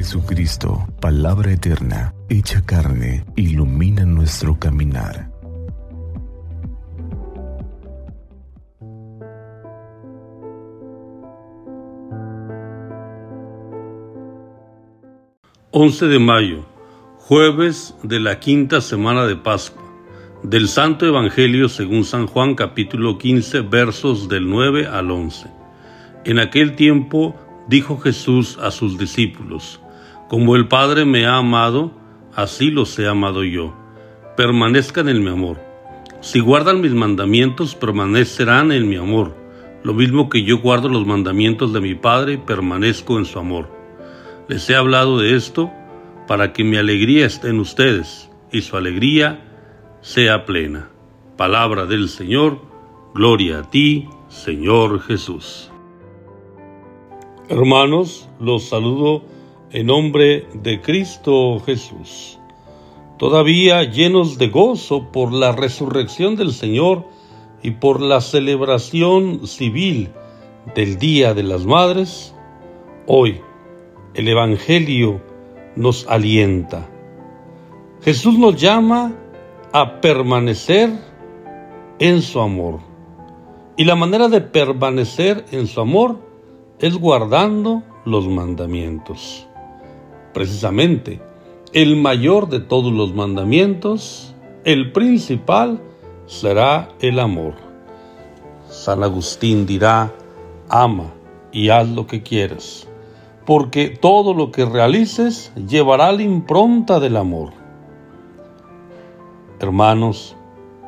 Jesucristo, palabra eterna, hecha carne, ilumina nuestro caminar. Once de mayo, jueves de la quinta semana de Pascua, del Santo Evangelio según San Juan capítulo 15 versos del 9 al 11. En aquel tiempo dijo Jesús a sus discípulos, Como el Padre me ha amado, así los he amado yo. Permanezcan en mi amor. Si guardan mis mandamientos, permanecerán en mi amor, lo mismo que yo guardo los mandamientos de mi Padre permanezco en su amor. Les he hablado de esto para que mi alegría esté en ustedes y su alegría sea plena. Palabra del Señor, gloria a ti, Señor Jesús. Hermanos, los saludo en nombre de Cristo Jesús. Todavía llenos de gozo por la resurrección del Señor y por la celebración civil del Día de las Madres, hoy el Evangelio nos alienta. Jesús nos llama a permanecer en su amor. Y la manera de permanecer en su amor es guardando los mandamientos. Precisamente, el mayor de todos los mandamientos, el principal, será el amor. San Agustín dirá, ama y haz lo que quieras, porque todo lo que realices llevará la impronta del amor. Hermanos,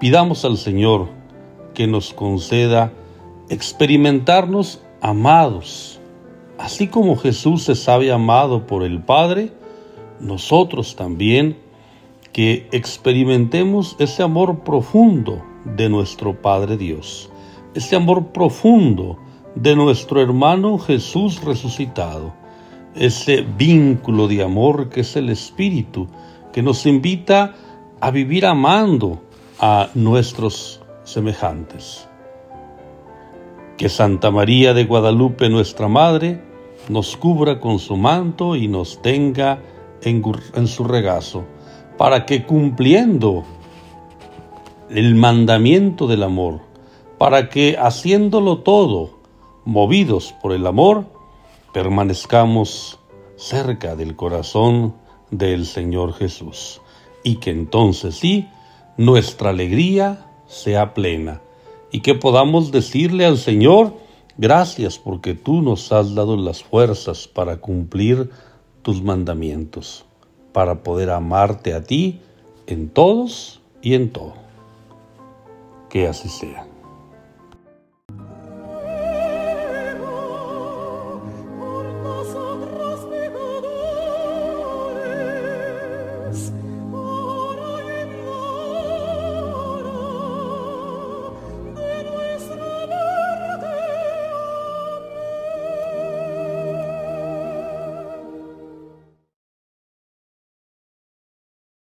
pidamos al Señor que nos conceda experimentarnos amados. Así como Jesús se sabe amado por el Padre, nosotros también que experimentemos ese amor profundo de nuestro Padre Dios, ese amor profundo de nuestro hermano Jesús resucitado, ese vínculo de amor que es el Espíritu, que nos invita a vivir amando a nuestros semejantes. Que Santa María de Guadalupe, nuestra Madre, nos cubra con su manto y nos tenga en, su regazo, para que cumpliendo el mandamiento del amor, para que haciéndolo todo, movidos por el amor, permanezcamos cerca del corazón del Señor Jesús, y que entonces sí, nuestra alegría sea plena y que podamos decirle al Señor, gracias porque tú nos has dado las fuerzas para cumplir tus mandamientos, para poder amarte a ti en todos y en todo. Que así sea.